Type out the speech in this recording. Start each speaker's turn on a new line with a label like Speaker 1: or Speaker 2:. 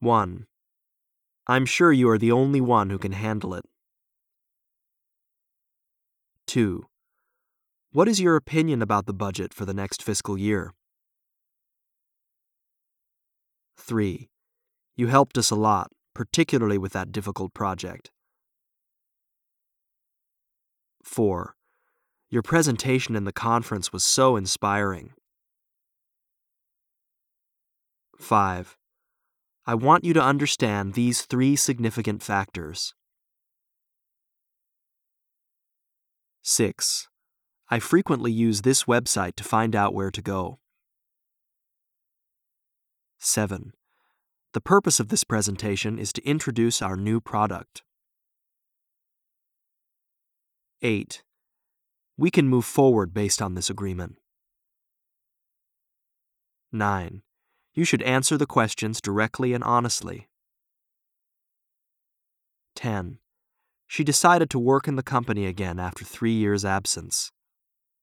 Speaker 1: 1. I'm sure you are the only one who can handle it. 2. What is your opinion about the budget for the next fiscal year? 3. You helped us a lot, particularly with that difficult project. 4. Your presentation in the conference was so inspiring. 5. I want you to understand these three significant factors. 6. I frequently use this website to find out where to go. 7. The purpose of this presentation is to introduce our new product. 8. We can move forward based on this agreement. 9. You should answer the questions directly and honestly. 10. She decided to work in the company again after three years' absence.